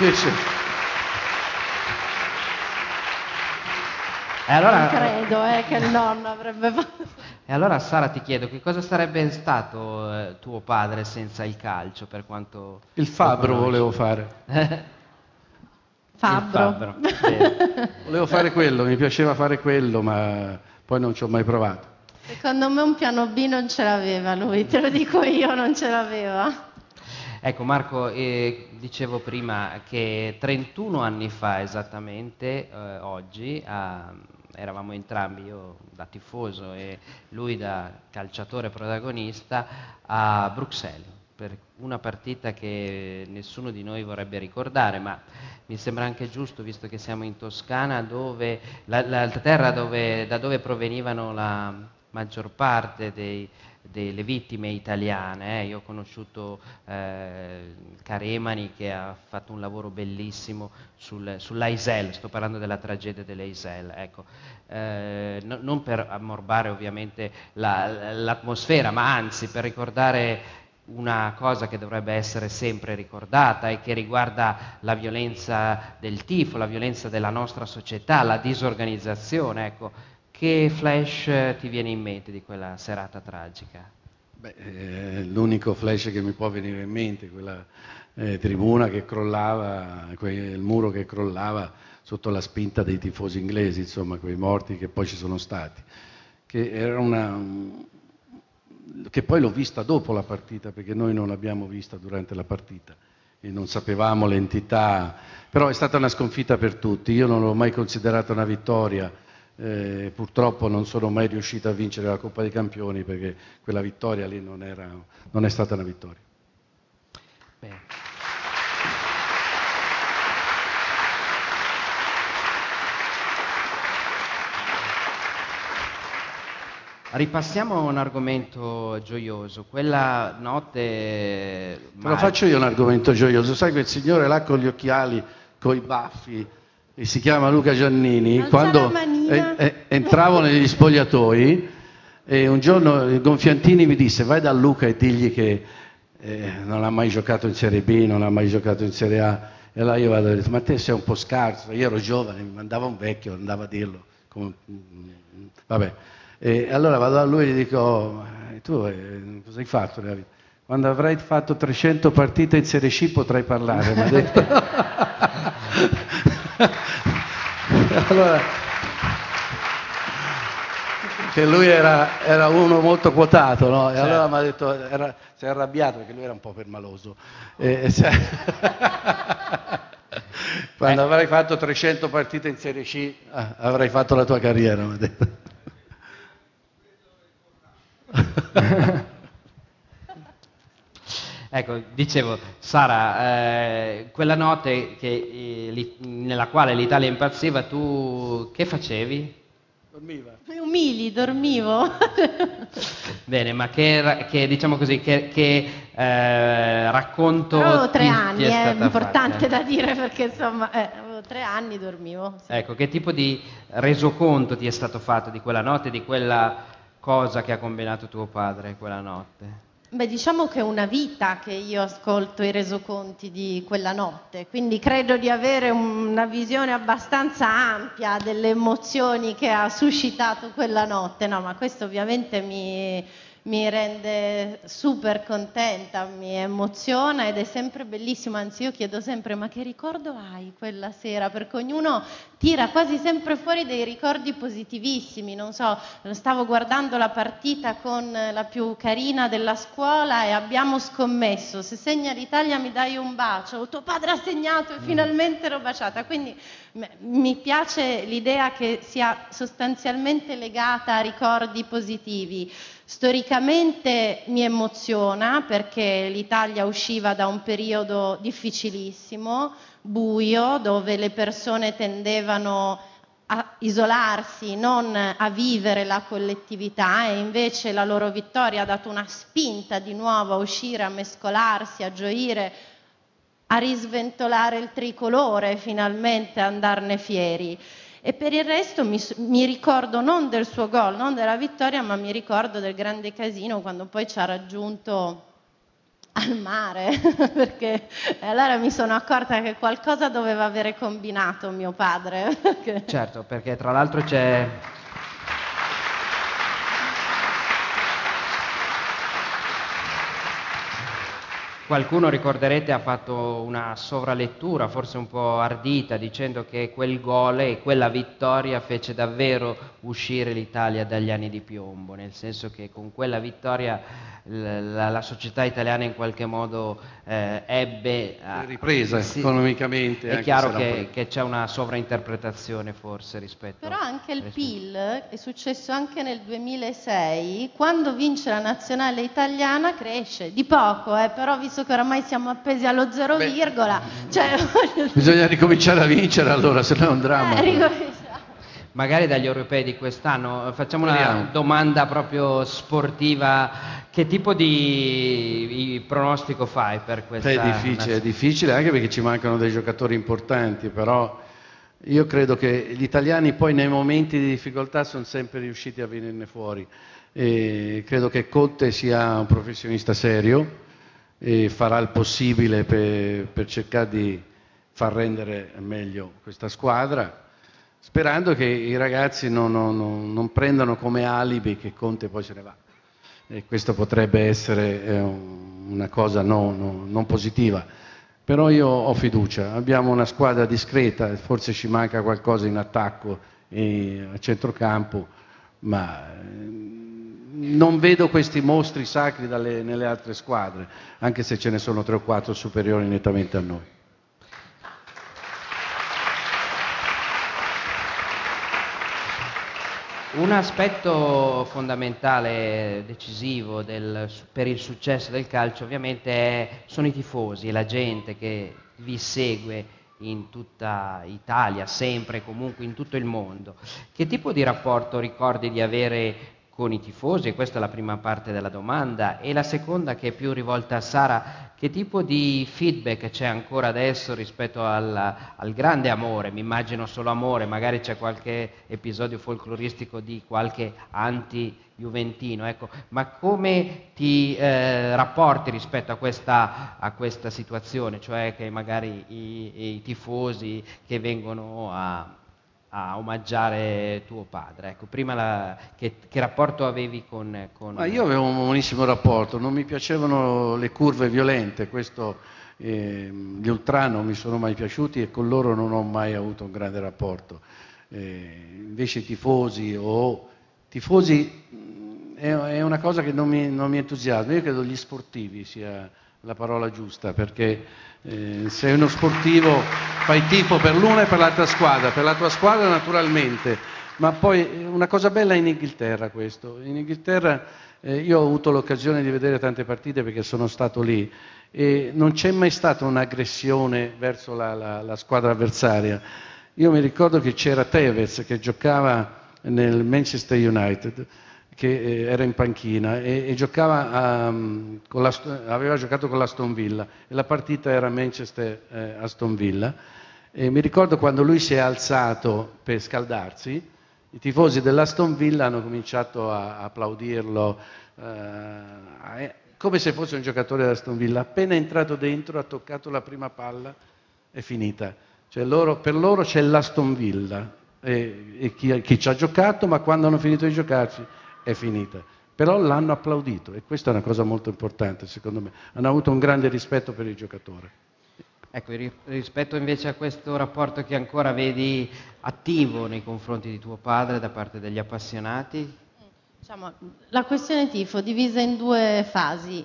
invece... Allora, non credo eh, che il nonno avrebbe fatto. E allora Sara ti chiedo, che cosa sarebbe stato eh, tuo padre senza il calcio per quanto... Il fabbro volevo fare. fabbro. fabbro. volevo fare quello, mi piaceva fare quello, ma poi non ci ho mai provato. Secondo me un piano B non ce l'aveva lui, te lo dico io, non ce l'aveva. Ecco Marco, eh, dicevo prima che 31 anni fa esattamente, eh, oggi, a, eravamo entrambi, io da tifoso e lui da calciatore protagonista, a Bruxelles per una partita che nessuno di noi vorrebbe ricordare, ma mi sembra anche giusto, visto che siamo in Toscana, dove, la, la terra dove, da dove provenivano la maggior parte dei, delle vittime italiane. Eh. Io ho conosciuto eh, Caremani che ha fatto un lavoro bellissimo sul, sull'Aisel, sto parlando della tragedia dell'Aisel. Ecco. Eh, no, non per ammorbare ovviamente la, l'atmosfera, ma anzi per ricordare una cosa che dovrebbe essere sempre ricordata e che riguarda la violenza del tifo, la violenza della nostra società, la disorganizzazione. Ecco che flash eh, ti viene in mente di quella serata tragica? Beh, eh, l'unico flash che mi può venire in mente, quella eh, tribuna che crollava, quel muro che crollava sotto la spinta dei tifosi inglesi, insomma, quei morti che poi ci sono stati. Che una, che poi l'ho vista dopo la partita, perché noi non l'abbiamo vista durante la partita e non sapevamo l'entità, però è stata una sconfitta per tutti, io non l'ho mai considerata una vittoria, eh, purtroppo non sono mai riuscito a vincere la Coppa dei Campioni perché quella vittoria lì non, era, non è stata una vittoria. Bene. Ripassiamo un argomento gioioso. Quella notte. Te lo faccio io un argomento gioioso. Sai quel signore là con gli occhiali, con i baffi, si chiama Luca Giannini, quando entravo negli spogliatoi e un giorno il Gonfiantini mi disse vai da Luca e digli che eh, non ha mai giocato in Serie B, non ha mai giocato in Serie A. E allora io vado e dico, ma te sei un po' scarso, io ero giovane, mi mandava un vecchio, andava a dirlo. Come... Vabbè. E allora vado da lui e gli dico, tu eh, cosa hai fatto nella vita? Quando avrai fatto 300 partite in Serie C potrai parlare, mi ha detto. allora, che lui era, era, uno molto quotato, no? E allora mi ha detto, era, si è arrabbiato perché lui era un po' permaloso. E, e Quando eh. avrai fatto 300 partite in Serie C ah, avrai fatto la tua carriera, mi ha detto. Ecco, dicevo, Sara, eh, quella notte che, eh, li, nella quale l'Italia impazziva, tu che facevi? Dormiva. Umili, dormivo. Bene, ma che, che diciamo così, che, che eh, racconto avevo tre ti, anni, ti è, è importante fatta? da dire perché insomma, eh, avevo tre anni, dormivo. Sì. Ecco, che tipo di resoconto ti è stato fatto di quella notte, di quella cosa che ha combinato tuo padre quella notte? Beh, diciamo che è una vita che io ascolto i resoconti di quella notte, quindi credo di avere una visione abbastanza ampia delle emozioni che ha suscitato quella notte, no, ma questo ovviamente mi, mi rende super contenta, mi emoziona ed è sempre bellissimo, anzi io chiedo sempre ma che ricordo hai quella sera? Perché ognuno tira quasi sempre fuori dei ricordi positivissimi, non so, stavo guardando la partita con la più carina della scuola e abbiamo scommesso, se segna l'Italia mi dai un bacio, tuo padre ha segnato e mm. finalmente l'ho baciata, quindi mi piace l'idea che sia sostanzialmente legata a ricordi positivi. Storicamente mi emoziona perché l'Italia usciva da un periodo difficilissimo, buio, dove le persone tendevano a isolarsi, non a vivere la collettività e invece la loro vittoria ha dato una spinta di nuovo a uscire, a mescolarsi, a gioire, a risventolare il tricolore, finalmente a andarne fieri. E per il resto mi, mi, ricordo non del suo gol, non della vittoria, ma mi ricordo del grande casino quando poi ci ha raggiunto al mare, perché allora mi sono accorta che qualcosa doveva avere combinato mio padre. Perché... Certo, perché tra l'altro c'è Qualcuno, ricorderete, ha fatto una sovralettura, forse un po' ardita, dicendo che quel gol e quella vittoria fece davvero uscire l'Italia dagli anni di piombo, nel senso che con quella vittoria la, la società italiana in qualche modo eh, ebbe... A, ripresa sì, economicamente. È chiaro che, che, c'è una sovrainterpretazione forse rispetto... Però anche il PIL, è successo anche nel 2006, quando vince la nazionale italiana cresce, di poco, eh, però visto che oramai siamo appesi allo zero Beh, virgola... Cioè... Bisogna ricominciare a vincere allora, se no è un dramma. Eh, magari dagli europei di quest'anno. Facciamo una Vediamo. domanda proprio sportiva. Che tipo di pronostico fai per questa? È difficile, è difficile anche perché ci mancano dei giocatori importanti, però io credo che gli italiani poi nei momenti di difficoltà sono sempre riusciti a venirne fuori. E credo che Conte sia un professionista serio e farà il possibile per, per cercare di far rendere meglio questa squadra sperando che i ragazzi non, non, non, prendano come alibi che Conte poi se ne va. E questo potrebbe essere eh, una cosa non, non positiva. Però io ho fiducia, abbiamo una squadra discreta, forse ci manca qualcosa in attacco e a centrocampo, ma eh, non vedo questi mostri sacri dalle, nelle altre squadre, anche se ce ne sono tre o quattro superiori nettamente a noi. Un aspetto fondamentale, decisivo del, per il successo del calcio ovviamente è, sono i tifosi, la gente che vi segue in tutta Italia, sempre e comunque in tutto il mondo. Che tipo di rapporto ricordi di avere con i tifosi? Questa è la prima parte della domanda. E la seconda, che è più rivolta a Sara, che tipo di feedback c'è ancora adesso rispetto al, al, grande amore? Mi immagino solo amore, magari c'è qualche episodio folcloristico di qualche anti-juventino, ecco. ma come ti eh, rapporti rispetto a questa, a questa, situazione? Cioè che magari i, i tifosi che vengono a a omaggiare tuo padre. Ecco, prima la, che, che, rapporto avevi con, con... Io avevo un buonissimo rapporto, non mi piacevano le curve violente, questo, eh, gli ultra non mi sono mai piaciuti e con loro non ho mai avuto un grande rapporto. Eh, invece i tifosi o tifosi è, è, una cosa che non mi, non mi entusiasma, io credo gli sportivi sia la parola giusta perché eh, sei uno sportivo, fai tifo per l'una e per l'altra squadra, per la tua squadra naturalmente, ma poi una cosa bella in Inghilterra questo. In Inghilterra eh, io ho avuto l'occasione di vedere tante partite perché sono stato lì e non c'è mai stata un'aggressione verso la, la, la squadra avversaria. Io mi ricordo che c'era Tevez che giocava nel Manchester United che eh, era in panchina e, e giocava um, la, aveva giocato con l'Aston Villa e la partita era Manchester-Aston eh, Villa. E mi ricordo quando lui si è alzato per scaldarsi i tifosi dell'Aston Villa hanno cominciato a, a applaudirlo eh, come se fosse un giocatore dell'Aston Villa. Appena entrato dentro ha toccato la prima palla è finita. Cioè loro, per loro c'è l'Aston Villa e, e chi, chi ci ha giocato ma quando hanno finito di giocarci è finita. Però l'hanno applaudito e questa è una cosa molto importante secondo me. Hanno avuto un grande rispetto per il giocatore. Ecco, rispetto invece a questo rapporto che ancora vedi attivo nei confronti di tuo padre da parte degli appassionati? Diciamo, la questione tifo divisa in due fasi.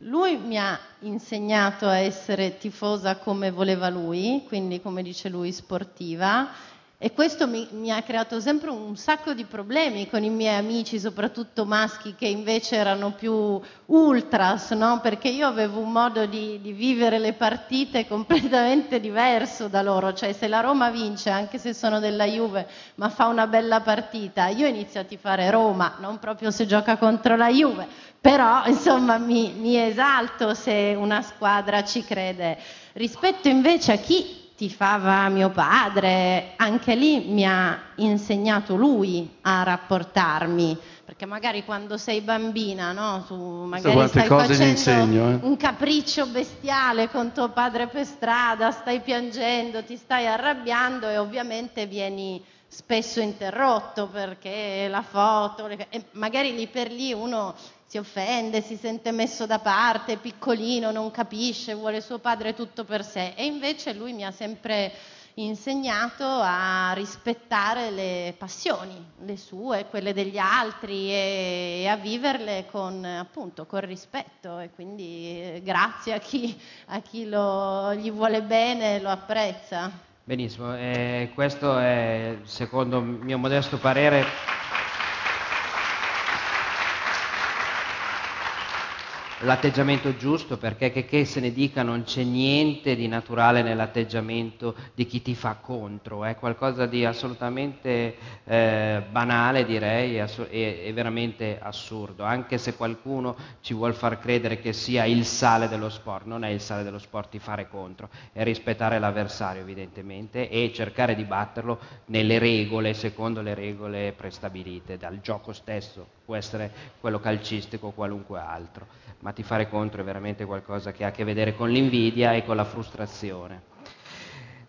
Lui mi ha insegnato a essere tifosa come voleva lui, quindi come dice lui sportiva, e questo mi, mi, ha creato sempre un sacco di problemi con i miei amici, soprattutto maschi, che invece erano più ultras, no? perché io avevo un modo di, di, vivere le partite completamente diverso da loro. Cioè, se la Roma vince, anche se sono della Juve, ma fa una bella partita, io inizio a tifare Roma, non proprio se gioca contro la Juve, però insomma mi, mi esalto se una squadra ci crede. Rispetto invece a chi tifava mio padre, anche lì mi ha insegnato lui a rapportarmi, perché magari quando sei bambina, no? Tu magari stai facendo insegno, eh? un capriccio bestiale con tuo padre per strada, stai piangendo, ti stai arrabbiando e ovviamente vieni spesso interrotto perché la foto, le... magari lì per lì uno si offende, si sente messo da parte, piccolino, non capisce, vuole suo padre tutto per sé e invece lui mi ha sempre insegnato a rispettare le passioni, le sue, quelle degli altri e, a viverle con, appunto, con rispetto e quindi eh, grazie a chi, a chi lo, gli vuole bene e lo apprezza. Benissimo, eh, questo è secondo mio modesto parere l'atteggiamento giusto, perché che, che, se ne dica non c'è niente di naturale nell'atteggiamento di chi ti fa contro, è qualcosa di assolutamente eh, banale direi e, e, veramente assurdo, anche se qualcuno ci vuole far credere che sia il sale dello sport, non è il sale dello sport di fare contro, è rispettare l'avversario evidentemente e cercare di batterlo nelle regole, secondo le regole prestabilite dal gioco stesso, può essere quello calcistico o qualunque altro ma ti fare contro è veramente qualcosa che ha a che vedere con l'invidia e con la frustrazione.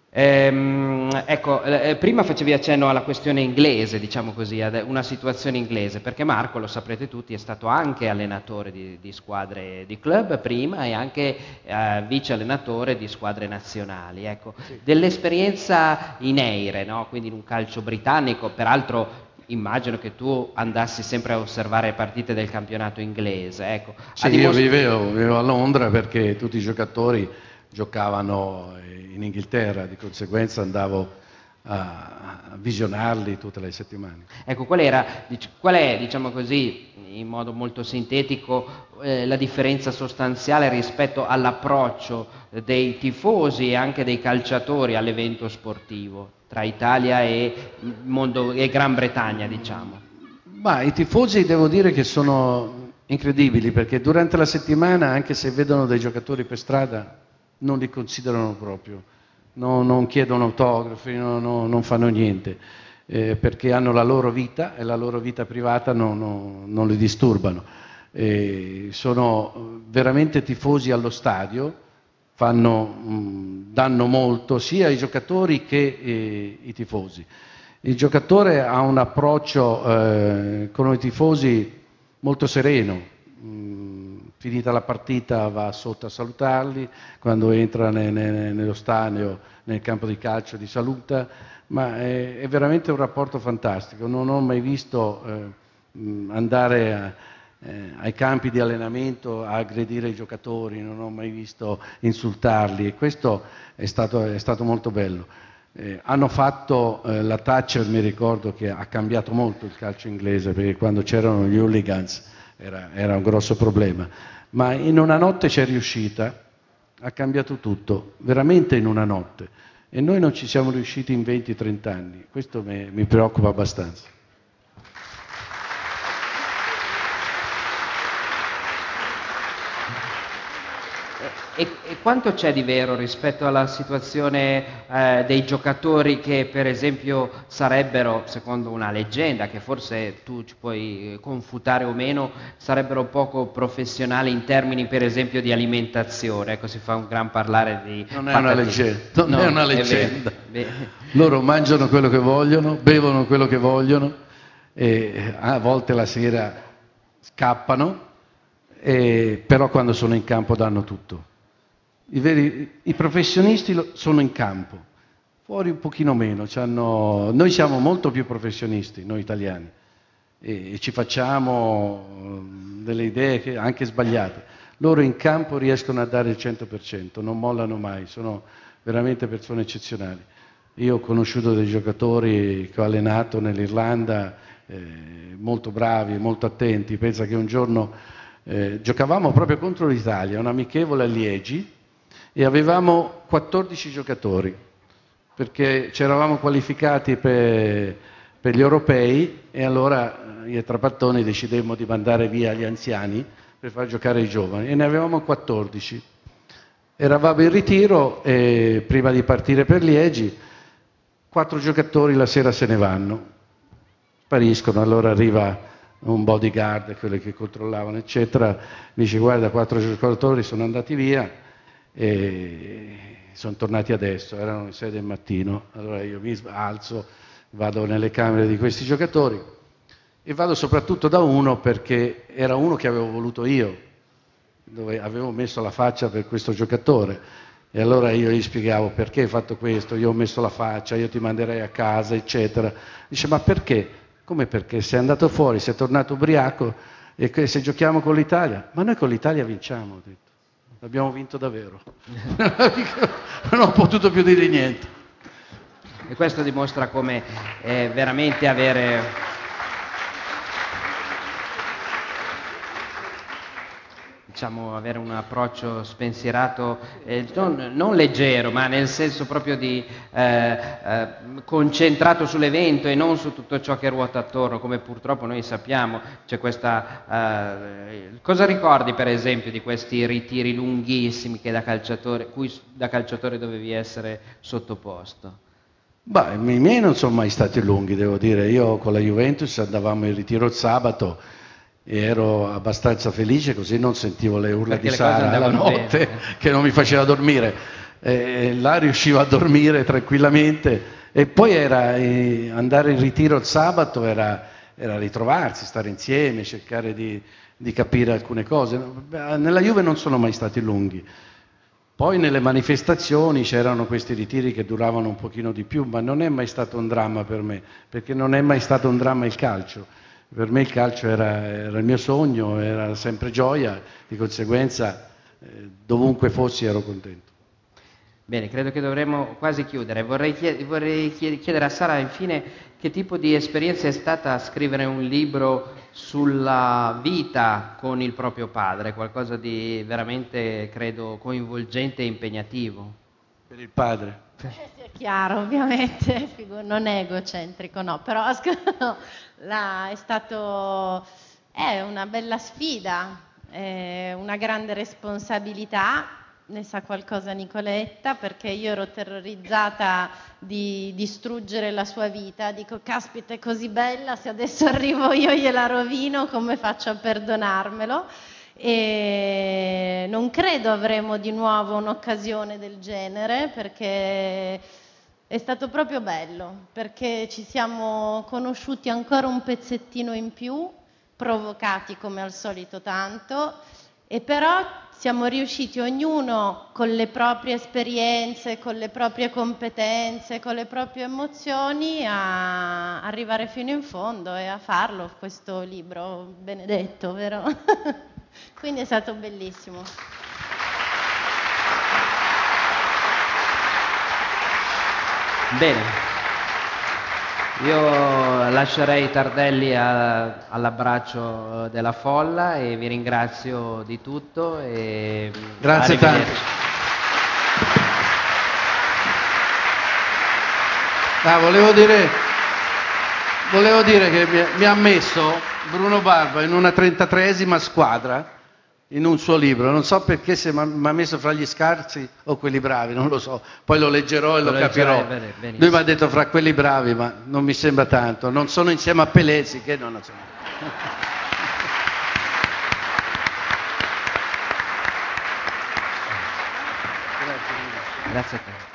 Ehm, ecco, eh, prima facevi accenno alla questione inglese, diciamo così, ad una situazione inglese, perché Marco, lo saprete tutti, è stato anche allenatore di, di squadre di club prima e anche eh, vice allenatore di squadre nazionali. Ecco. Sì. Dell'esperienza in Eire, no? quindi in un calcio britannico, peraltro immagino che tu andassi sempre a osservare partite del campionato inglese. Ecco. Sì, dimos- io vivevo, vivevo, a Londra perché tutti i giocatori giocavano in Inghilterra, di conseguenza andavo a visionarli tutte le settimane. Ecco, qual, era, qual è, diciamo così, in modo molto sintetico, eh, la differenza sostanziale rispetto all'approccio dei tifosi e anche dei calciatori all'evento sportivo? Tra Italia e, mondo, e Gran Bretagna, diciamo? Ma i tifosi devo dire che sono incredibili perché durante la settimana, anche se vedono dei giocatori per strada, non li considerano proprio, no, non chiedono autografi, no, no, non fanno niente, eh, perché hanno la loro vita e la loro vita privata non li disturbano. Eh, sono veramente tifosi allo stadio fanno, mh, danno molto sia ai giocatori che eh, i tifosi. Il giocatore ha un approccio eh, con i tifosi molto sereno, mh, finita la partita va sotto a salutarli, quando entra ne, ne, nello stadio, nel campo di calcio li saluta, ma è, è, veramente un rapporto fantastico, non ho mai visto eh, andare a eh, ai campi di allenamento a aggredire i giocatori, non ho mai visto insultarli e questo è stato, è stato molto bello. Eh, hanno fatto eh, la Thatcher, mi ricordo che ha cambiato molto il calcio inglese perché quando c'erano gli hooligans era, era un grosso problema, ma in una notte c'è riuscita, ha cambiato tutto, veramente in una notte. E noi non ci siamo riusciti in 20-30 anni, questo mi, mi preoccupa abbastanza. E, e, quanto c'è di vero rispetto alla situazione eh, dei giocatori che per esempio sarebbero, secondo una leggenda che forse tu ci puoi confutare o meno, sarebbero poco professionali in termini per esempio di alimentazione? Ecco, si fa un gran parlare di... Non è una leggenda, non no, è una leggenda. È Loro mangiano quello che vogliono, bevono quello che vogliono e a volte la sera scappano, e, però quando sono in campo danno tutto. I, veri, I, professionisti sono in campo, fuori un pochino meno. Noi siamo molto più professionisti, noi italiani, e, e ci facciamo mm, delle idee anche sbagliate. Loro in campo riescono a dare il 100%, non mollano mai, sono veramente persone eccezionali. Io ho conosciuto dei giocatori che ho allenato nell'Irlanda, eh, molto bravi, molto attenti. Pensa che un giorno eh, giocavamo proprio contro l'Italia, un amichevole a Liegi, e avevamo 14 giocatori perché ci eravamo qualificati per, per gli europei e allora io e Trapattoni decidemmo di mandare via gli anziani per far giocare i giovani e ne avevamo 14. Eravamo in ritiro e prima di partire per Liegi quattro giocatori la sera se ne vanno, spariscono, allora arriva un bodyguard, quelli che controllavano, eccetera, dice guarda, quattro giocatori sono andati via sono tornati adesso, erano le 6 del mattino, allora io mi alzo, vado nelle camere di questi giocatori e vado soprattutto da uno perché era uno che avevo voluto io, dove avevo messo la faccia per questo giocatore. E allora io gli spiegavo perché hai fatto questo, io ho messo la faccia, io ti manderei a casa, eccetera. Dice, ma perché? Come perché? Sei andato fuori, sei tornato ubriaco e se giochiamo con l'Italia? Ma noi con l'Italia vinciamo, detto. Abbiamo vinto davvero. non ho potuto più dire niente. E questo dimostra come eh, veramente avere diciamo, avere un approccio spensierato, eh, non, non, leggero, ma nel senso proprio di eh, eh, concentrato sull'evento e non su tutto ciò che ruota attorno, come purtroppo noi sappiamo. Questa, eh, cosa ricordi per esempio di questi ritiri lunghissimi da calciatore, cui da calciatore dovevi essere sottoposto? Beh, i miei non sono mai stati lunghi, devo dire. Io con la Juventus andavamo in ritiro il sabato e ero abbastanza felice così non sentivo le urla Perché di Sara la notte bene. che non mi faceva dormire. E là riuscivo a dormire tranquillamente e poi era, eh, andare in ritiro il sabato era, era, ritrovarsi, stare insieme, cercare di, di capire alcune cose. Nella Juve non sono mai stati lunghi. Poi nelle manifestazioni c'erano questi ritiri che duravano un pochino di più, ma non è mai stato un dramma per me, perché non è mai stato un dramma il calcio per me il calcio era, era, il mio sogno, era sempre gioia, di conseguenza eh, dovunque fossi ero contento. Bene, credo che dovremmo quasi chiudere. Vorrei, chied- vorrei chiedere a Sara infine che tipo di esperienza è stata scrivere un libro sulla vita con il proprio padre, qualcosa di veramente, credo, coinvolgente e impegnativo. Per il padre? Eh sì, è chiaro, ovviamente, non è egocentrico, no, però no, la, è stato è una bella sfida, una grande responsabilità, ne sa qualcosa Nicoletta, perché io ero terrorizzata di distruggere la sua vita, dico caspita è così bella, se adesso arrivo io gliela rovino, come faccio a perdonarmelo? e non credo avremo di nuovo un'occasione del genere perché è stato proprio bello, perché ci siamo conosciuti ancora un pezzettino in più, provocati come al solito tanto, e però siamo riusciti ognuno con le proprie esperienze, con le proprie competenze, con le proprie emozioni a arrivare fino in fondo e a farlo questo libro benedetto, vero? Quindi è stato bellissimo. Bene, io lascerei Tardelli all'abbraccio della folla e vi ringrazio di tutto. E Grazie tanto. Ah, volevo, dire, volevo dire che mi, mi ha messo Bruno Barba in una 33esima squadra in un suo libro, non so perché se mi ha messo fra gli scarsi o quelli bravi, non lo so, poi lo leggerò e lo, lo capirò. Lui mi ha detto fra quelli bravi, ma non mi sembra tanto, non sono insieme a Pelezzi che non so. Grazie a te.